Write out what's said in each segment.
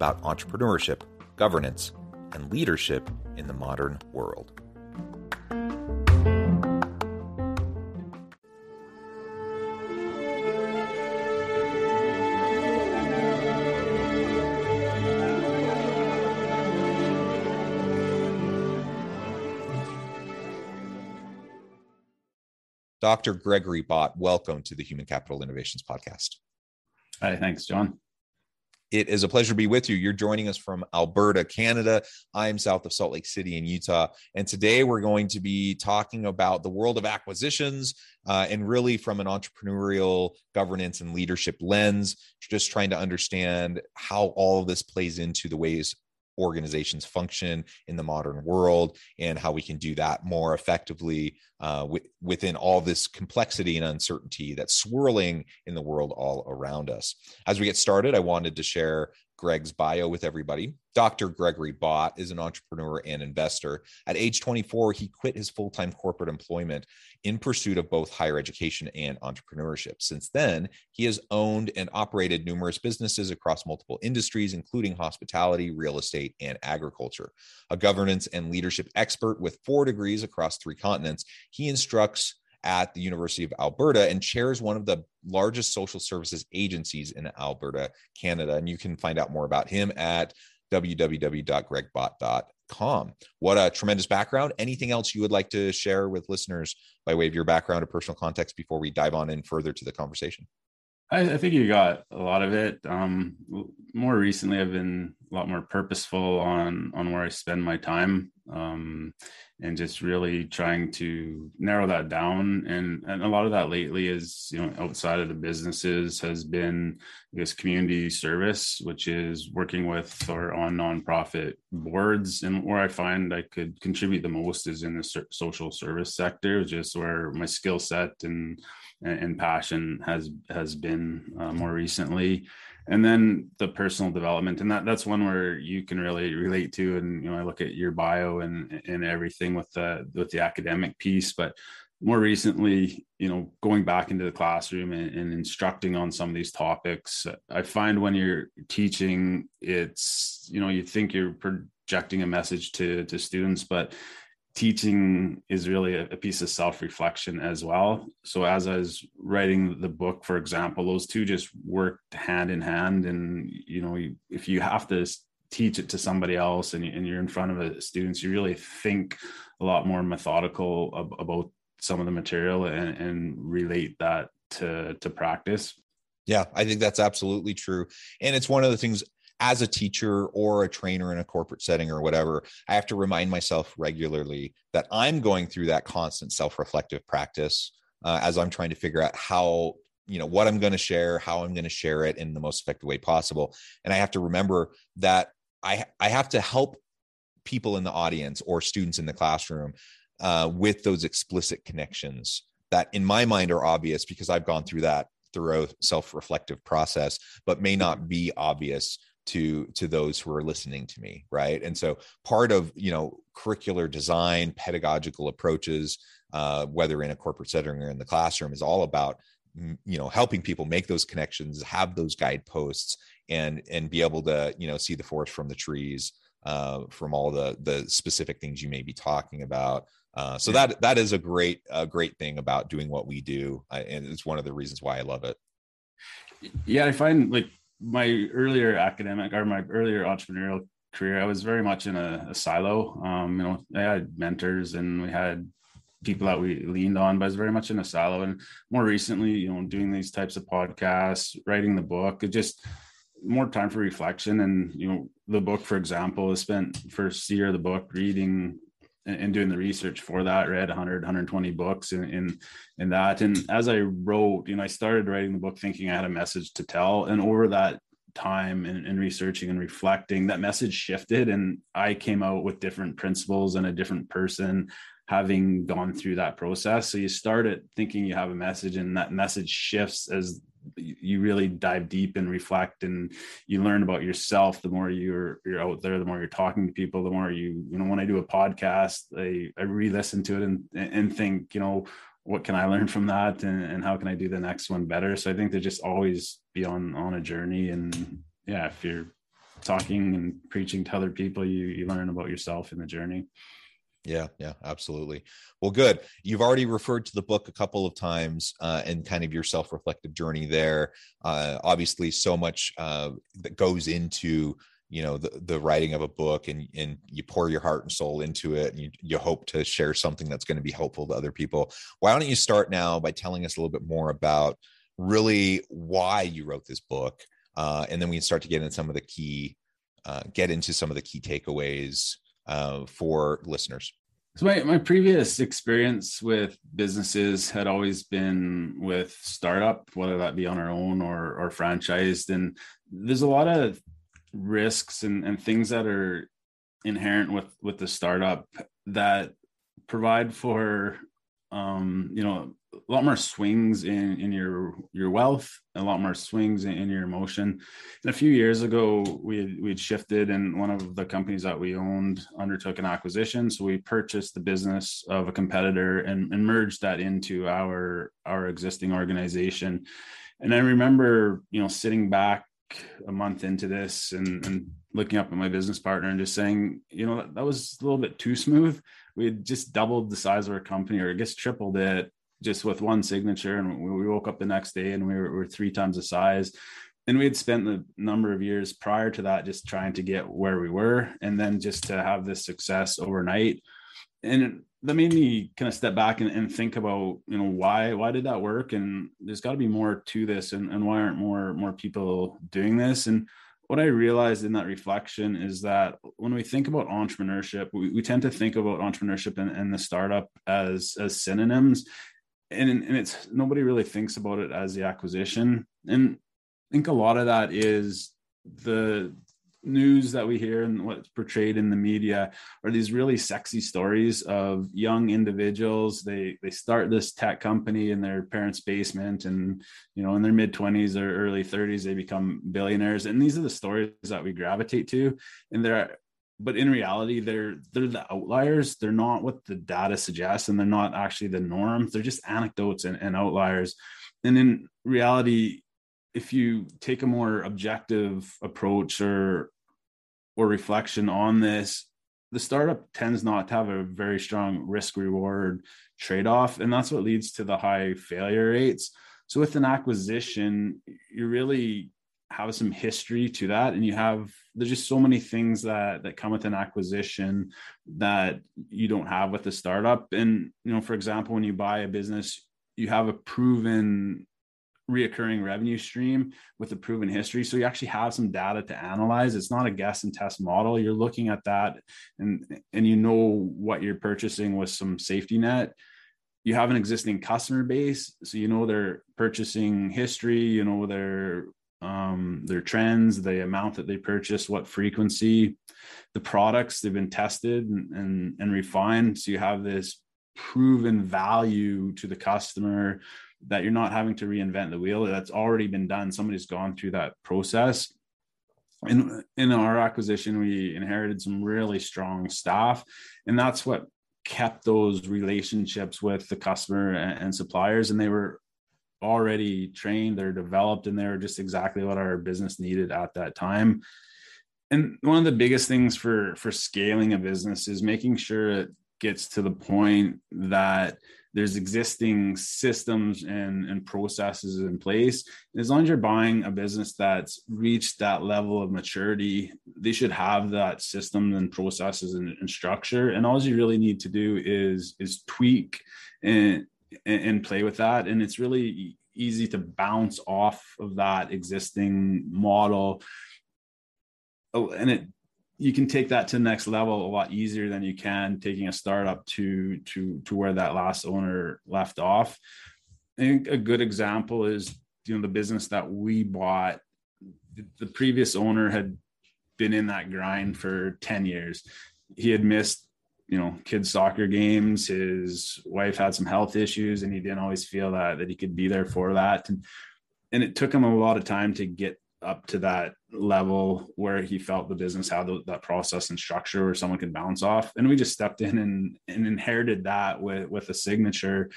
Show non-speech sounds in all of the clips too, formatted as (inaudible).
about entrepreneurship, governance, and leadership in the modern world. Dr. Gregory Bott, welcome to the Human Capital Innovations Podcast. Hi, thanks, John. It is a pleasure to be with you. You're joining us from Alberta, Canada. I'm south of Salt Lake City in Utah. And today we're going to be talking about the world of acquisitions uh, and really from an entrepreneurial governance and leadership lens, just trying to understand how all of this plays into the ways organizations function in the modern world and how we can do that more effectively uh, w- within all this complexity and uncertainty that's swirling in the world all around us. As we get started, I wanted to share Greg's bio with everybody. Dr. Gregory Bott is an entrepreneur and investor. At age 24, he quit his full time corporate employment in pursuit of both higher education and entrepreneurship. Since then, he has owned and operated numerous businesses across multiple industries, including hospitality, real estate, and agriculture. A governance and leadership expert with four degrees across three continents, he instructs at the University of Alberta and chairs one of the largest social services agencies in Alberta, Canada. And you can find out more about him at www.gregbott.com. What a tremendous background. Anything else you would like to share with listeners by way of your background or personal context before we dive on in further to the conversation? I, think you got a lot of it. Um, more recently, I've been lot more purposeful on on where I spend my time, um, and just really trying to narrow that down. And and a lot of that lately is you know outside of the businesses has been this community service, which is working with or on nonprofit boards. And where I find I could contribute the most is in the social service sector, just where my skill set and and passion has has been uh, more recently and then the personal development and that that's one where you can really relate to and you know i look at your bio and and everything with the with the academic piece but more recently you know going back into the classroom and, and instructing on some of these topics i find when you're teaching it's you know you think you're projecting a message to to students but teaching is really a, piece of self-reflection as well. So as i was writing the book for example those two just worked hand in hand. And you know if you have to teach it to somebody else and, you're in front of a students you really think a lot more methodical about some of the material and, and relate that to to practice. Yeah i think that's absolutely true. And it's one of the things as a teacher or a trainer in a corporate setting or whatever, I have to remind myself regularly that I'm going through that constant self reflective practice uh, as I'm trying to figure out how, you know, what I'm going to share, how I'm going to share it in the most effective way possible. And I have to remember that I, I have to help people in the audience or students in the classroom uh, with those explicit connections that in my mind are obvious because I've gone through that through a self-reflective process but may not be obvious to to those who are listening to me right? And so part of you know curricular design pedagogical approaches uh, whether in a corporate setting or in the classroom is all about you know helping people make those connections have those guideposts and and be able to you know see the forest from the trees uh, from all the the specific things you may be talking about. Uh, so that that is a great a great thing about doing what we do and it's one of the reasons why i love it. Yeah, I find like my earlier academic or my earlier entrepreneurial career, I was very much in a, a silo. Um, you know, I had mentors and we had people that we leaned on, but I was very much in a silo. And more recently, you know, doing these types of podcasts, writing the book, it just more time for reflection. And you know, the book, for example, I spent first year of the book reading and doing the research for that read 100 120 books in, in in that and as i wrote you know i started writing the book thinking i had a message to tell and over that time and, and researching and reflecting that message shifted and i came out with different principles and a different person having gone through that process. So you start it thinking you have a message, and that message shifts as you really dive deep and reflect and you learn about yourself the more you're you're out there the more you're talking to people the more you you know when i do a podcast i i re-listen to it and and think you know what can i learn from that and, and how can i do the next one better? So i think to just always be on on a journey and yeah if you're talking and preaching to other people you you learn about yourself in the journey yeah, yeah, absolutely. Well, good. You've already referred to the book a couple of times uh, and kind of your self reflective journey there. Uh, obviously, so much uh, that goes into you know the, the writing of a book and and you pour your heart and soul into it and you, you hope to share something that's going to be helpful to other people why don't you start now by telling us a little bit more about really why you wrote this book uh, and then we can start to get into some of the key uh, get into some of the key takeaways uh, for listeners? So my, my previous experience with businesses had always been with startup, whether that be on our own or or franchised. And there's a lot of risks and, and things that are inherent with with the startup that provide for um, you know a lot more swings in in your your wealth a lot more swings in, in your emotion. And a few years ago we had, we had shifted and one of the companies that we owned undertook an acquisition. So we purchased the business of a competitor and, and merged that into our our existing organization. And i remember you know sitting back a month into this and, and looking up at my business partner and just saying you know that, that was a little bit too smooth we had just doubled the size of our company or i guess tripled it just with one signature. And we woke up the next day and we were, we were three times the size. And we had spent the number of years prior to that just trying to get where we were, and then just to have this success overnight. And that made me kind of step back and, and think about, you know, why why did that work? And there's got to be more to this, and, and why aren't more more people doing this? And what I realized in that reflection is that when we think about entrepreneurship, we, we tend to think about entrepreneurship and, and, the startup as as synonyms and and it's nobody really thinks about it as the acquisition and i think a lot of that is the news that we hear and what's portrayed in the media are these really sexy stories of young individuals. They they start this tech company in their parents basement and you know in their mid 20s or early 30s they become billionaires. And these are the stories that we gravitate to. And there but in reality they're they're the outliers. They're not what the data suggests and they're not actually the norm. They're just anecdotes and, and outliers. And in reality if you take a more objective approach or or reflection on this the startup tends not to have a very strong risk reward trade off and that's what leads to the high failure rates. So with an acquisition you really have some history to that and you have there's just so many things that that come with an acquisition that you don't have with a startup. And you know for example when you buy a business you have a proven reoccurring revenue stream with a proven history. So you actually have some data to analyze. It's not a guess and test model. You're looking at that and and you know what you're purchasing with some safety net. You have an existing customer base so you know their purchasing history you know their um, their trends, the amount that they purchase, what frequency, the products they've been tested and, and, and refined. So you have this proven value to the customer that you're not having to reinvent the wheel. That's already been done. Somebody's gone through that process. In, in our acquisition, we inherited some really strong staff, and that's what kept those relationships with the customer and, and suppliers. And they were already trained, they're developed, and they're just exactly what our business needed at that time. And one of the biggest things for for scaling a business is making sure it gets to the point that there's existing systems and, and processes in place. As long as you're buying a business that's reached that level of maturity, they should have that system and processes and, and structure. And all you really need to do is is tweak and and play with that. And it's really easy to bounce off of that existing model. Oh, and it you can take that to the next level a lot easier than you can taking a startup to to to where that last owner left off. I think a good example is you know the business that we bought. The previous owner had been in that grind for 10 years. He had missed, you know, kids soccer games. His wife had some health issues and he didn't always feel that that he could be there for that. And and it took him a lot of time to get up to that level where he felt the business had that process and structure where someone could bounce off. And we just stepped in and, and inherited that with with a signature.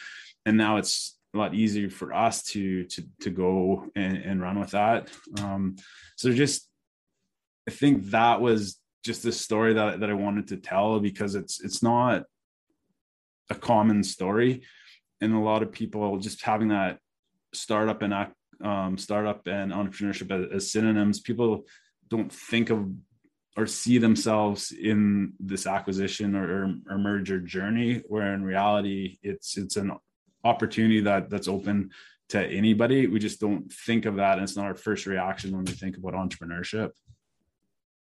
And now it's a lot easier for us to to to go and, and run with that. Um, so just i think that was just a story that, that i wanted to tell because it's it's not a common story. And a lot of people just having that startup and um, startup and entrepreneurship as, as synonyms. People don't think of or see themselves in this acquisition or, or, merger journey, where in reality it's it's an opportunity that that's open to anybody. We just don't think of that, and it's not our first reaction when we think about entrepreneurship.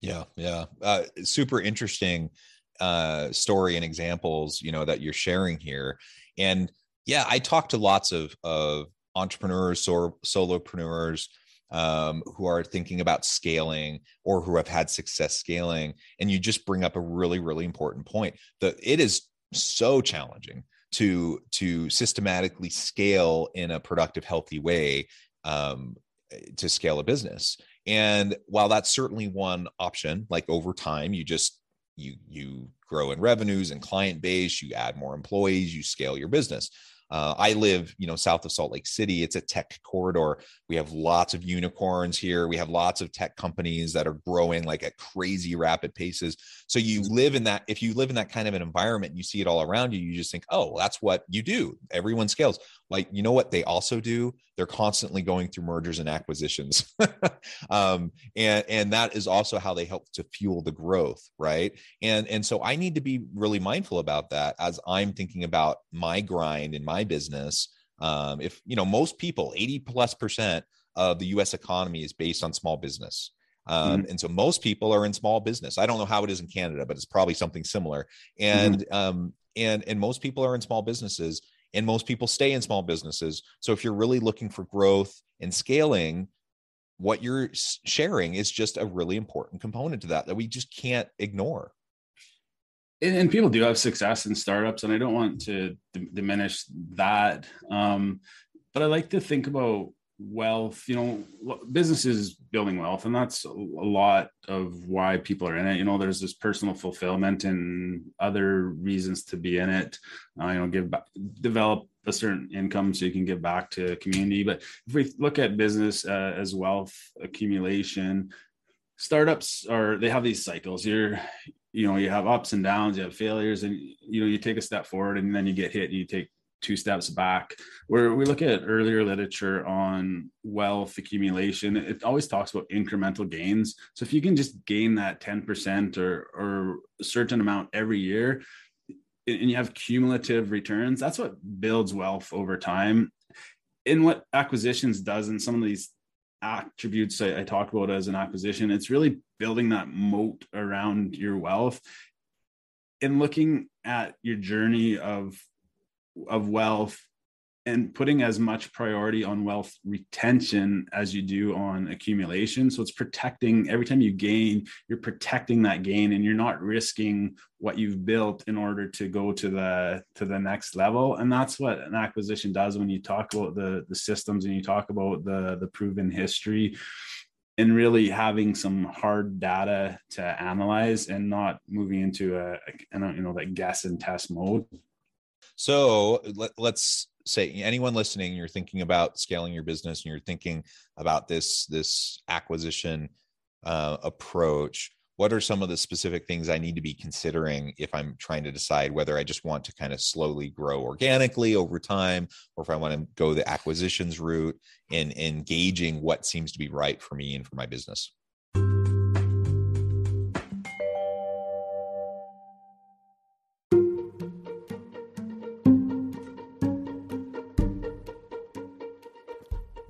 Yeah, yeah, uh, super interesting uh, story and examples, you know, that you're sharing here, and yeah, I talk to lots of of entrepreneurs or solopreneurs um, who are thinking about scaling or who have had success scaling. And you just bring up a really, really important point that it is so challenging to to systematically scale in a productive, healthy way um, to scale a business. And while that's certainly one option, like over time, you just you you grow in revenues and client base, you add more employees, you scale your business. Uh, I live, you know, south of Salt Lake City. It's a tech corridor. We have lots of unicorns here. We have lots of tech companies that are growing like at crazy rapid paces. So you mm-hmm. live in that. If you live in that kind of an environment, and you see it all around you. You just think, oh, that's what you do. Everyone scales. Like you know what they also do? They're constantly going through mergers and acquisitions, (laughs) um, and and that is also how they help to fuel the growth, right? And and so I need to be really mindful about that as I'm thinking about my grind in my business, um, if you know most people, 80 plus percent of the U.S. economy is based on small business. Um, mm-hmm. And so most people are in small business. I don't know how it is in Canada, but it's probably something similar. And mm-hmm. um, and and most people are in small businesses, and most people stay in small businesses. So if you're really looking for growth and scaling, what you're sharing is just a really important component to that that we just can't ignore and, people do have success in startups and i don't want to d- diminish that um, but i like to think about wealth you know businesses building wealth and that's a lot of why people are in it. You know there's this personal fulfillment and other reasons to be in it. Uh, you know give back develop a certain income so you can give back to community. But if we look at business uh, as wealth accumulation startups are they have these cycles. You're you know you have ups and downs you have failures and you know you take a step forward and then you get hit and you take two steps back. Where we look at earlier literature on wealth accumulation it always talks about incremental gains. So if you can just gain that 10% or or a certain amount every year and you have cumulative returns that's what builds wealth over time. In what acquisitions does in some of these attributes I, I talk about as an acquisition. It's really building that moat around your wealth. And looking at your journey of of wealth and putting as much priority on wealth retention as you do on accumulation. So it's protecting every time you gain, you're protecting that gain and you're not risking what you've built in order to go to the to the next level. And that's what an acquisition does when you talk about the the systems and you talk about the the proven history and really having some hard data to analyze and not moving into a, a you know that guess and test mode. So let, let's say anyone listening you're thinking about scaling your business and you're thinking about this this acquisition uh, approach what are some of the specific things I need to be considering if I'm trying to decide whether I just want to kind of slowly grow organically over time, or if I want to go the acquisitions route and engaging what seems to be right for me and for my business?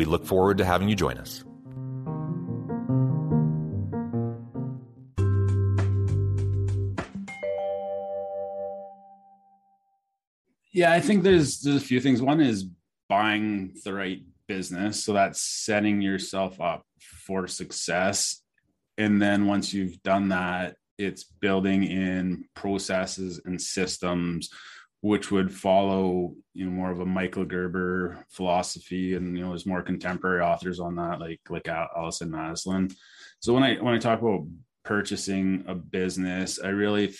We look forward to having you join us. Yeah, I think there's there's a few things. One is buying the right business, so that's setting yourself up for success. And then once you've done that, it's building in processes and systems which would follow you know more of a Michael Gerber philosophy, and you know there's more contemporary authors on that, like like Allison Maslan. So when I when I talk about purchasing a business, I really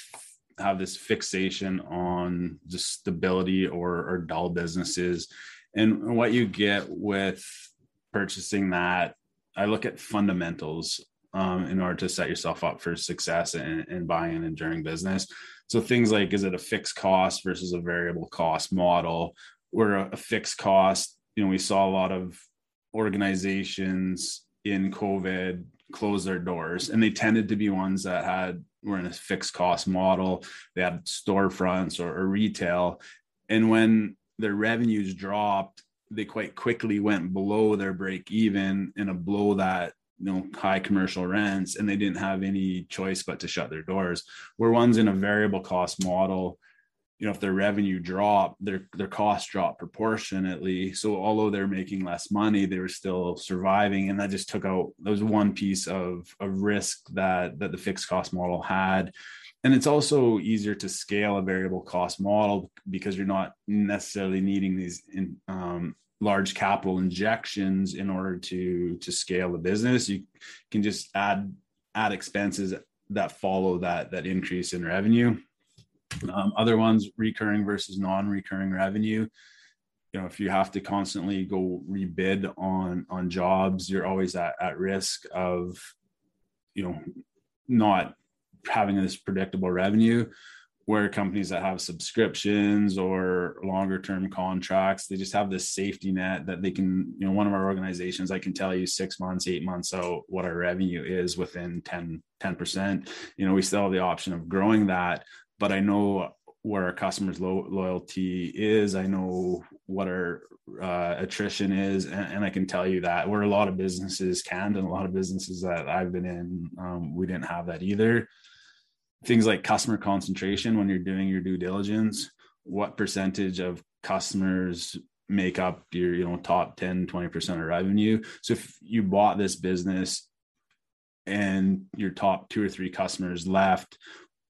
have this fixation on just stability or, or dull businesses. And what you get with purchasing that, I look at fundamentals um, in order to set yourself up for success and buying an enduring business. So things like, is it a fixed cost versus a variable cost model? Where a, fixed cost, you know, we saw a lot of organizations in COVID close their doors and they tended to be ones that had were in a fixed cost model. They had storefronts or, or retail. And when their revenues dropped, they quite quickly went below their break even and a below that you know high commercial rents and they didn't have any choice but to shut their doors where one's in a variable cost model you know if their revenue drop their their costs drop proportionately. So although they're making less money they were still surviving and that just took out that was one piece of of risk that that the fixed cost model had. And it's also easier to scale a variable cost model because you're not necessarily needing these in, um, large capital injections in order to to scale the business you can just add add expenses that follow that that increase in revenue um, other ones, recurring versus non-recurring revenue. You know, if you have to constantly go rebid on on jobs, you're always at, at risk of, you know, not having this predictable revenue. Where companies that have subscriptions or longer term contracts, they just have this safety net that they can, you know, one of our organizations, I can tell you six months, eight months out what our revenue is within 10, 10%. You know, we still have the option of growing that, but I know where our customers' lo- loyalty is. I know what our uh, attrition is, and, and, I can tell you that where a lot of businesses can, and a lot of businesses that I've been in, um, we didn't have that either. Things like customer concentration when you're doing your due diligence, what percentage of customers make up your you know top 10 20% of revenue so if you bought this business and your top two or three customers left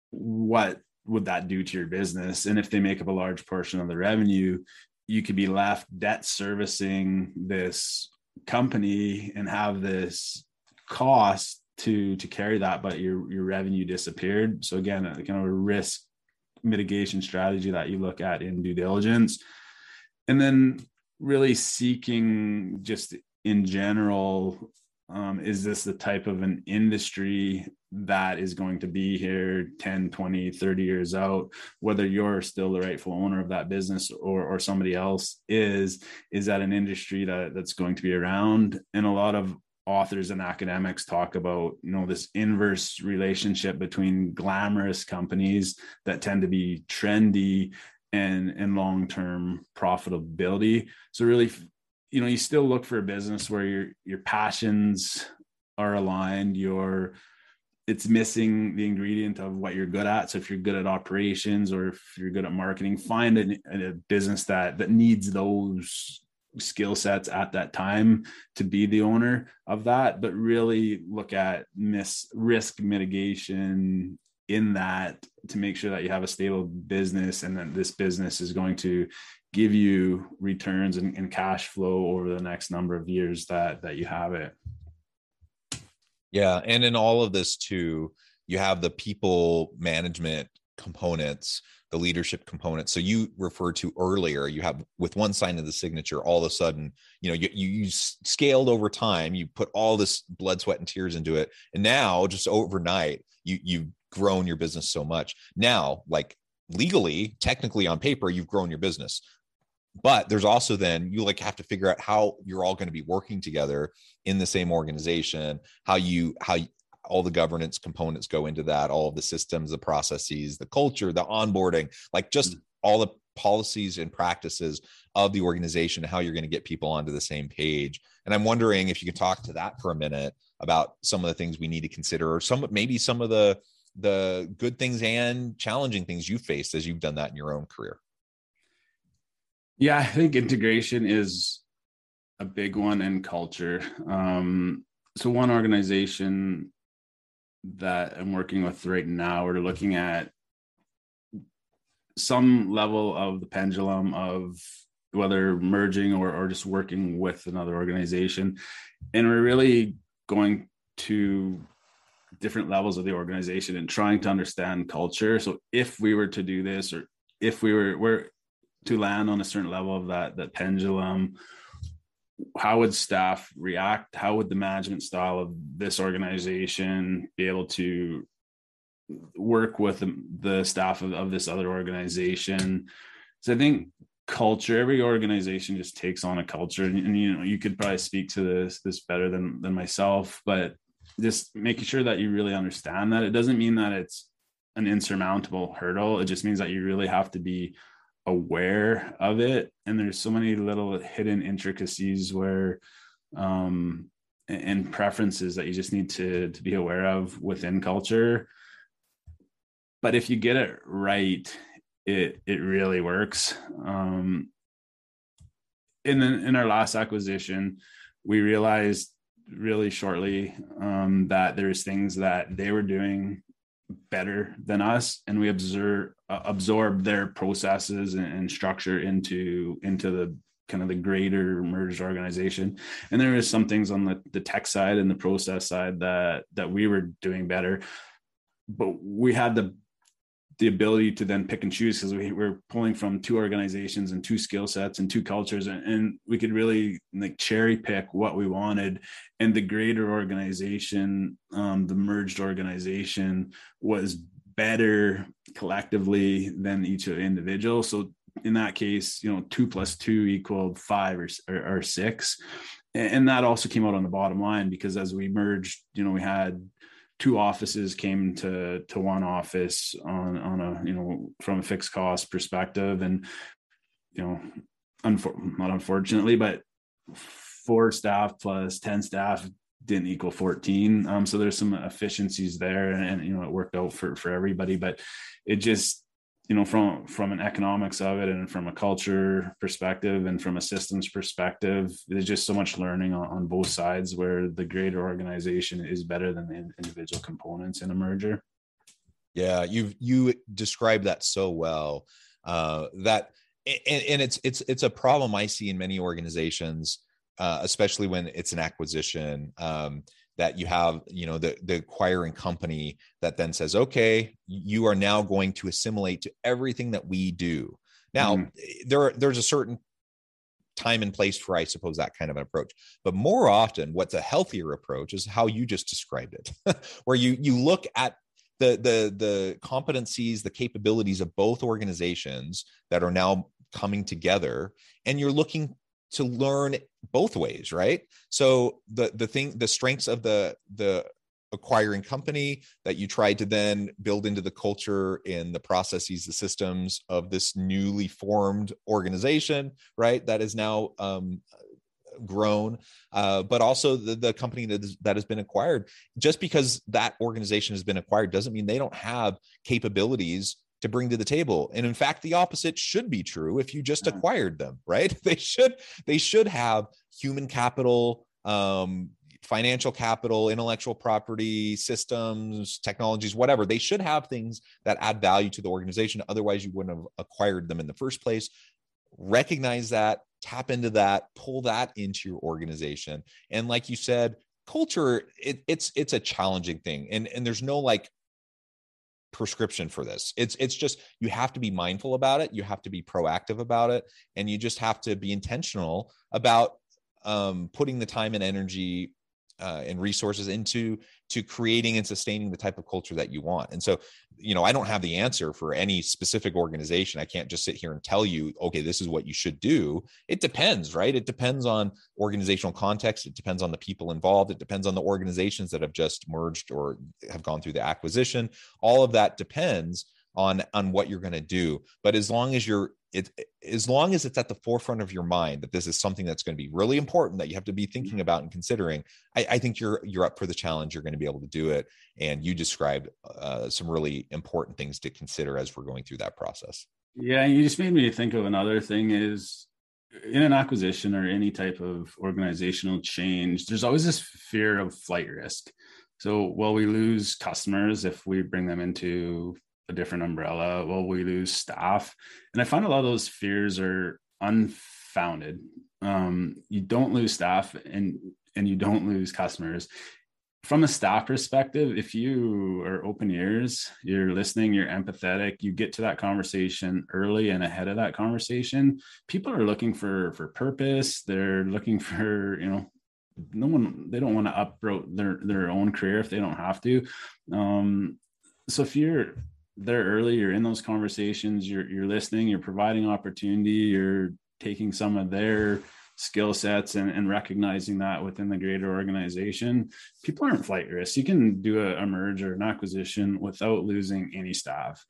what would that do to your business? And if they make up a large portion of the revenue, you could be left debt servicing this company and have this cost to to carry that, but your your revenue disappeared. So again, kind of a risk mitigation strategy that you look at in due diligence. And then really seeking just in general um, is this the type of an industry that is going to be here 10 20 30 years out whether you're still the rightful owner of that business or or somebody else is is that an industry that that's going to be around and a lot of authors and academics talk about you know this inverse relationship between glamorous companies that tend to be trendy and and long-term profitability. So really you know you still look for a business where your your passions are aligned your it's missing the ingredient of what you're good at. So if you're good at operations or if you're good at marketing find a, a business that that needs those skill sets at that time to be the owner of that but really look at miss risk mitigation in that to make sure that you have a stable business and that this business is going to give you returns and, and cash flow over the next number of years that that you have it. Yeah and in all of this too you have the people management components the leadership component. So you referred to earlier you have with one sign of the signature all of a sudden you know you, you, you scaled over time you put all this blood sweat and tears into it. And now just overnight you you've grown your business so much. Now like legally technically on paper you've grown your business. But there's also then you like have to figure out how you're all going to be working together in the same organization how you how all the governance components go into that all of the systems the processes the culture the onboarding like just mm-hmm. all the policies and practices of the organization how you're going to get people onto the same page. And i'm wondering if you could talk to that for a minute about some of the things we need to consider or some maybe some of the the good things and challenging things you faced as you've done that in your own career. Yeah i think integration is a big one in culture. Um, so one organization that I'm working with right now we're looking at some level of the pendulum of whether merging or, or just working with another organization. And we're really going to different levels of the organization and trying to understand culture. So if we were to do this, or if we were, were to land on a certain level of that, that pendulum, how would staff react? How would the management style of this organization be able to work with the, the staff of, of this other organization? So I think culture every organization just takes on a culture and, and, you know you could probably speak to this this better than than myself but just making sure that you really understand that it doesn't mean that it's an insurmountable hurdle it just means that you really have to be aware of it. And there's so many little hidden intricacies where um and preferences that you just need to to be aware of within culture. But if you get it right it it really works. Um in the, in our last acquisition we realized really shortly um, that there's things that they were doing better than us and we observe uh, absorb their processes and, and, structure into into the kind of the greater merged organization. And there is some things on the, the tech side and the process side that that we were doing better but we had the the ability to then pick and choose because we were pulling from two organizations and two skill sets and two cultures and, and, we could really like cherry pick what we wanted. And the greater organization um, the merged organization was better collectively than each individual. So in that case you know two plus two equaled five or, or, or six. And that also came out on the bottom line because as we merged you know we had two offices came to to one office on on a you know from a fixed cost perspective and you know unfor- not unfortunately but four staff plus 10 staff didn't equal 14 um so there's some efficiencies there and, and you know it worked out for for everybody but it just you know from from an economics of it and from a culture perspective and from a systems perspective there's just so much learning on, on both sides where the greater organization is better than the individual components in a merger. Yeah you you described that so well. Uh that and, and it's it's it's a problem i see in many organizations uh, especially when it's an acquisition. Um, that you have you know the the acquiring company that then says okay you are now going to assimilate to everything that we do now mm. there there's a certain time and place for i suppose that kind of an approach but more often what's a healthier approach is how you just described it (laughs) where you you look at the the the competencies the capabilities of both organizations that are now coming together and you're looking to learn both ways right? So the the thing the strengths of the the acquiring company that you tried to then build into the culture and the processes the systems of this newly formed organization right? That is now um, grown uh, but also the, the company that, is, that has been acquired. Just because that organization has been acquired doesn't mean they don't have capabilities to bring to the table and in fact the opposite should be true if you just acquired them (laughs) right they should they should have human capital um, financial capital, intellectual property, systems, technologies, whatever. They should have things that add value to the organization. Otherwise, you wouldn't have acquired them in the first place. Recognize that, tap into that, pull that into your organization. And like you said, culture, it, it's it's a challenging thing. And, and there's no like prescription for this. It's it's just you have to be mindful about it. You have to be proactive about it. And you just have to be intentional about um, putting the time and energy uh, and resources into to creating and sustaining the type of culture that you want. And so you know i don't have the answer for any specific organization. I can't just sit here and tell you okay this is what you should do. It depends right? It depends on organizational context. It depends on the people involved. It depends on the organizations that have just merged or have gone through the acquisition. All of that depends on on what you're going to do. But as long as you're it as long as it's at the forefront of your mind that this is something that's going to be really important that you have to be thinking about and considering I, I think you're you're up for the challenge. You're going to be able to do it. And you described uh, some really important things to consider as we're going through that process. Yeah you just made me think of another thing is in an acquisition or any type of organizational change there's always this fear of flight risk. So will we lose customers if we bring them into a different umbrella will we lose staff. And i find a lot of those fears are unfounded. Um, you don't lose staff and and you don't lose customers. From a staff perspective if you are open ears you're listening you're empathetic you get to that conversation early and ahead of that conversation people are looking for for purpose. They're looking (laughs) for you know no one they don't want to uproot their their own career if they don't have to. Um so if you're there early you're in those conversations you're you're listening you're providing opportunity you're taking some of their skill sets and, and recognizing that within the greater organization. People aren't flight risks you can do a, a merge or an acquisition without losing any staff.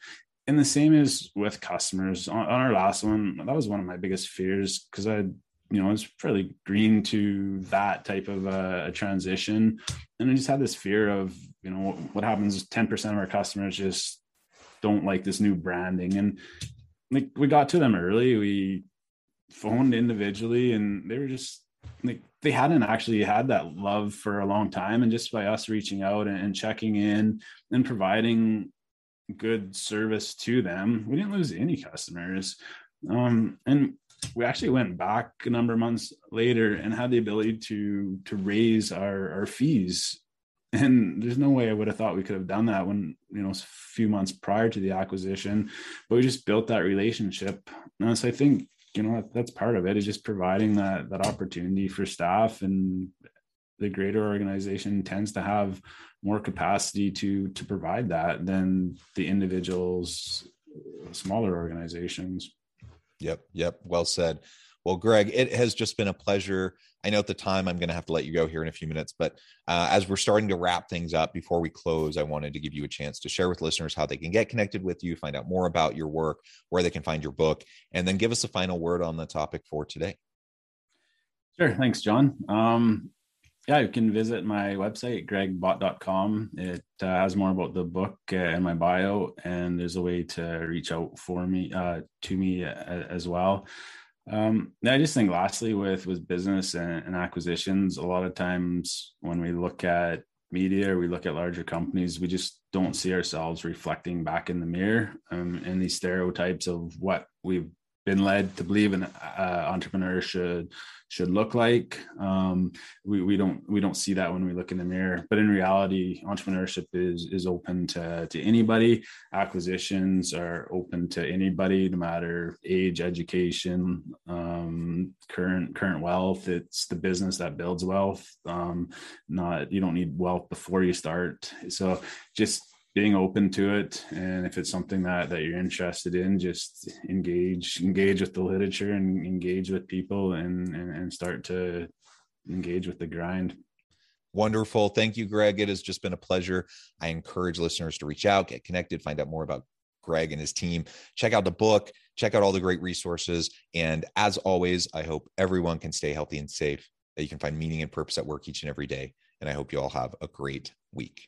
And the same is with customers. On, on our last one that was one of my biggest fears because i you know, I was fairly green to that type of a, a, transition. And I just had this fear of, you know, what happens 10% of our customers just don't like this new branding. And like we got to them early. We phoned individually and they were just like they hadn't actually had that love for a long time. And just by us reaching out and, checking in and providing good service to them, we didn't lose any customers. Um, and we actually went back a number of months later and had the ability to to raise our, our fees and there's no way I would have thought we could have done that when you know a few months prior to the acquisition, but we just built that relationship. And so I think you know that's part of it is just providing that that opportunity for staff and the greater organization tends to have more capacity to to provide that than the individuals smaller organizations yep yep well said well, Greg, it has just been a pleasure. I know at the time I'm going to have to let you go here in a few minutes, but uh, as we're starting to wrap things up before we close, I wanted to give you a chance to share with listeners how they can get connected with you, find out more about your work, where they can find your book, and then give us a final word on the topic for today. Sure. Thanks, John. Um, yeah, you can visit my website, gregbott.com. It uh, has more about the book uh, and my bio, and there's a way to reach out for me uh, to me uh, as well. Um, I just think lastly with with business and, and, acquisitions, a lot of times when we look at media or we look at larger companies, we just don't see ourselves reflecting back in the mirror um, and these stereotypes of what we've been led to believe an uh, entrepreneur should should look like. Um, we, we don't we don't see that when we look in the mirror, but in reality, entrepreneurship is is open to to anybody. Acquisitions are open to anybody, no matter age, education, um, current current wealth. It's the business that builds wealth. Um, not you don't need wealth before you start. So just being open to it and if it's something that that you're interested in just engage engage with the literature and engage with people and and, and start to engage with the grind Wonderful. Thank you, Greg. It has just been a pleasure. I encourage listeners to reach out, get connected, find out more about Greg and his team. Check out the book, check out all the great resources. And as always, I hope everyone can stay healthy and safe, that you can find meaning and purpose at work each and every day. And I hope you all have a great week.